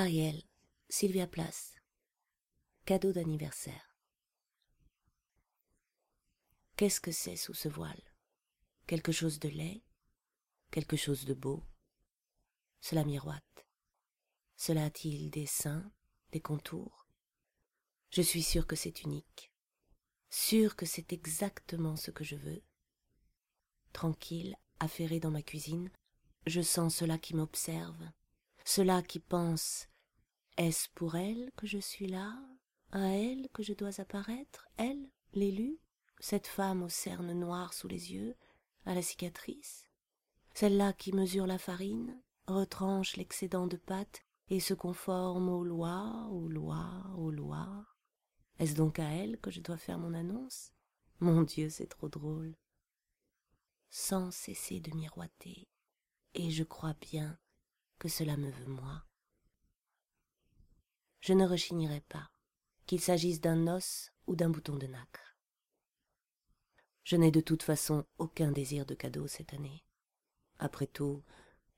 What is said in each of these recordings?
Ariel, Sylvia Place. Cadeau d'anniversaire. Qu'est-ce que c'est sous ce voile? Quelque chose de laid? Quelque chose de beau? Cela miroite. Cela a-t-il des seins, des contours? Je suis sûre que c'est unique. Sûre que c'est exactement ce que je veux. Tranquille, affairée dans ma cuisine, je sens cela qui m'observe, cela qui pense Est-ce pour elle que je suis là? À elle que je dois apparaître? Elle, l'élu? Cette femme aux cernes noires sous les yeux, à la cicatrice? Celle-là qui mesure la farine, retranche l'excédent de pâte et se conforme aux lois, aux lois, aux lois? Est-ce donc à elle que je dois faire mon annonce? Mon Dieu, c'est trop drôle. Sans cesser de miroiter, et je crois bien que cela me veut moi. Je ne rechignerai pas, qu'il s'agisse d'un os ou d'un bouton de nacre. Je n'ai de toute façon aucun désir de cadeau cette année. Après tout,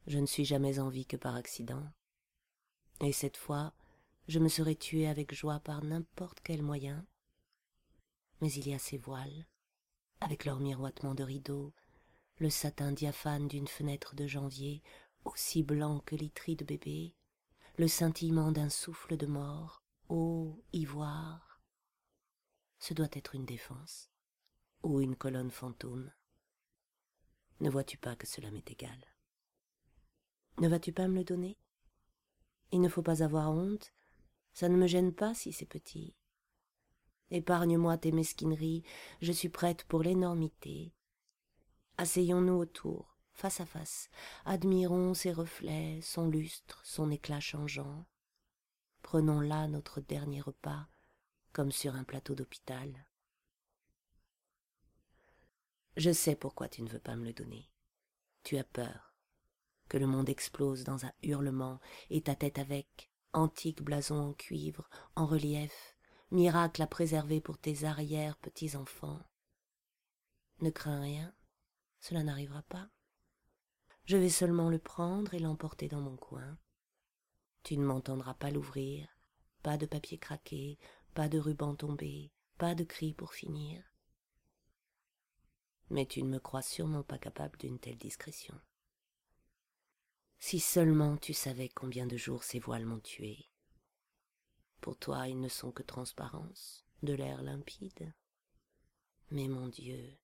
je ne suis jamais en vie que par accident. Et cette fois, je me serais tué avec joie par n'importe quel moyen. Mais il y a ces voiles, avec leur miroitement de rideaux, le satin diaphane d'une fenêtre de janvier aussi blanc que l'itri de bébé, le scintillement d'un souffle de mort, ô ivoire. Ce doit être une défense, ou une colonne fantôme. Ne vois-tu pas que cela m'est égal? Ne vas-tu pas me le donner? Il ne faut pas avoir honte, ça ne me gêne pas si c'est petit. Épargne-moi tes mesquineries, je suis prête pour l'énormité. Asseyons-nous autour, face à face, admirons ses reflets, son lustre, son éclat changeant. Prenons là notre dernier repas, comme sur un plateau d'hôpital. Je sais pourquoi tu ne veux pas me le donner. Tu as peur que le monde explose dans un hurlement et ta tête avec, antique blason en cuivre, en relief, miracle à préserver pour tes arrières petits enfants. Ne crains rien, cela n'arrivera pas. Je vais seulement le prendre et l'emporter dans mon coin. Tu ne m'entendras pas l'ouvrir, pas de papier craqué, pas de ruban tombé, pas de cris pour finir. Mais tu ne me crois sûrement pas capable d'une telle discrétion. Si seulement tu savais combien de jours ces voiles m'ont tué. Pour toi, ils ne sont que transparence, de l'air limpide. Mais mon Dieu,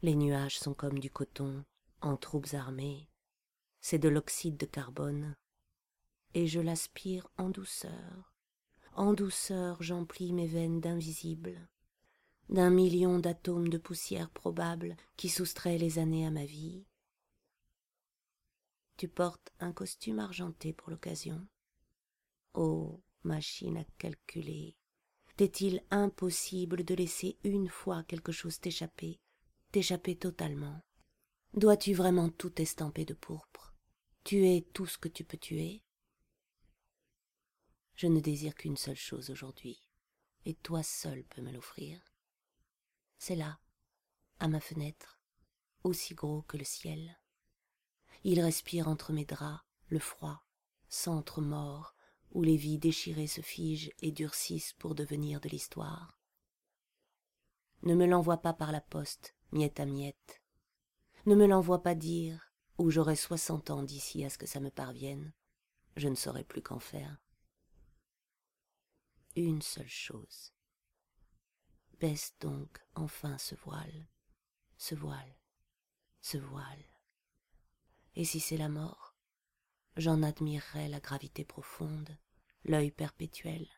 les nuages sont comme du coton, en troupes armées, c'est de l'oxyde de carbone, et je l'aspire en douceur. En douceur j'emplis mes veines d'invisible, d'un million d'atomes de poussière probable qui soustraient les années à ma vie. Tu portes un costume argenté pour l'occasion. Ô machine à calculer, t'est-il impossible de laisser une fois quelque chose t'échapper, t'échapper totalement? Dois-tu vraiment tout estamper de pourpre? Tuer tout ce que tu peux tuer Je ne désire qu'une seule chose aujourd'hui, et toi seul peux me l'offrir. C'est là, à ma fenêtre, aussi gros que le ciel. Il respire entre mes draps le froid, centre mort, où les vies déchirées se figent et durcissent pour devenir de l'histoire. Ne me l'envoie pas par la poste, miette à miette. Ne me l'envoie pas dire j'aurai soixante ans d'ici à ce que ça me parvienne, je ne saurais plus qu'en faire. Une seule chose. Baisse donc enfin ce voile, ce voile, ce voile. Et si c'est la mort, j'en admirerais la gravité profonde, l'œil perpétuel.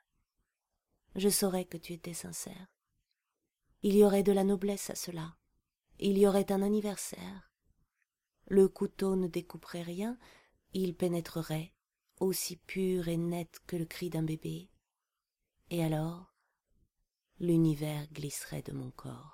Je saurais que tu étais sincère. Il y aurait de la noblesse à cela. Il y aurait un anniversaire, le couteau ne découperait rien, il pénétrerait, aussi pur et net que le cri d'un bébé. Et alors, l'univers glisserait de mon corps.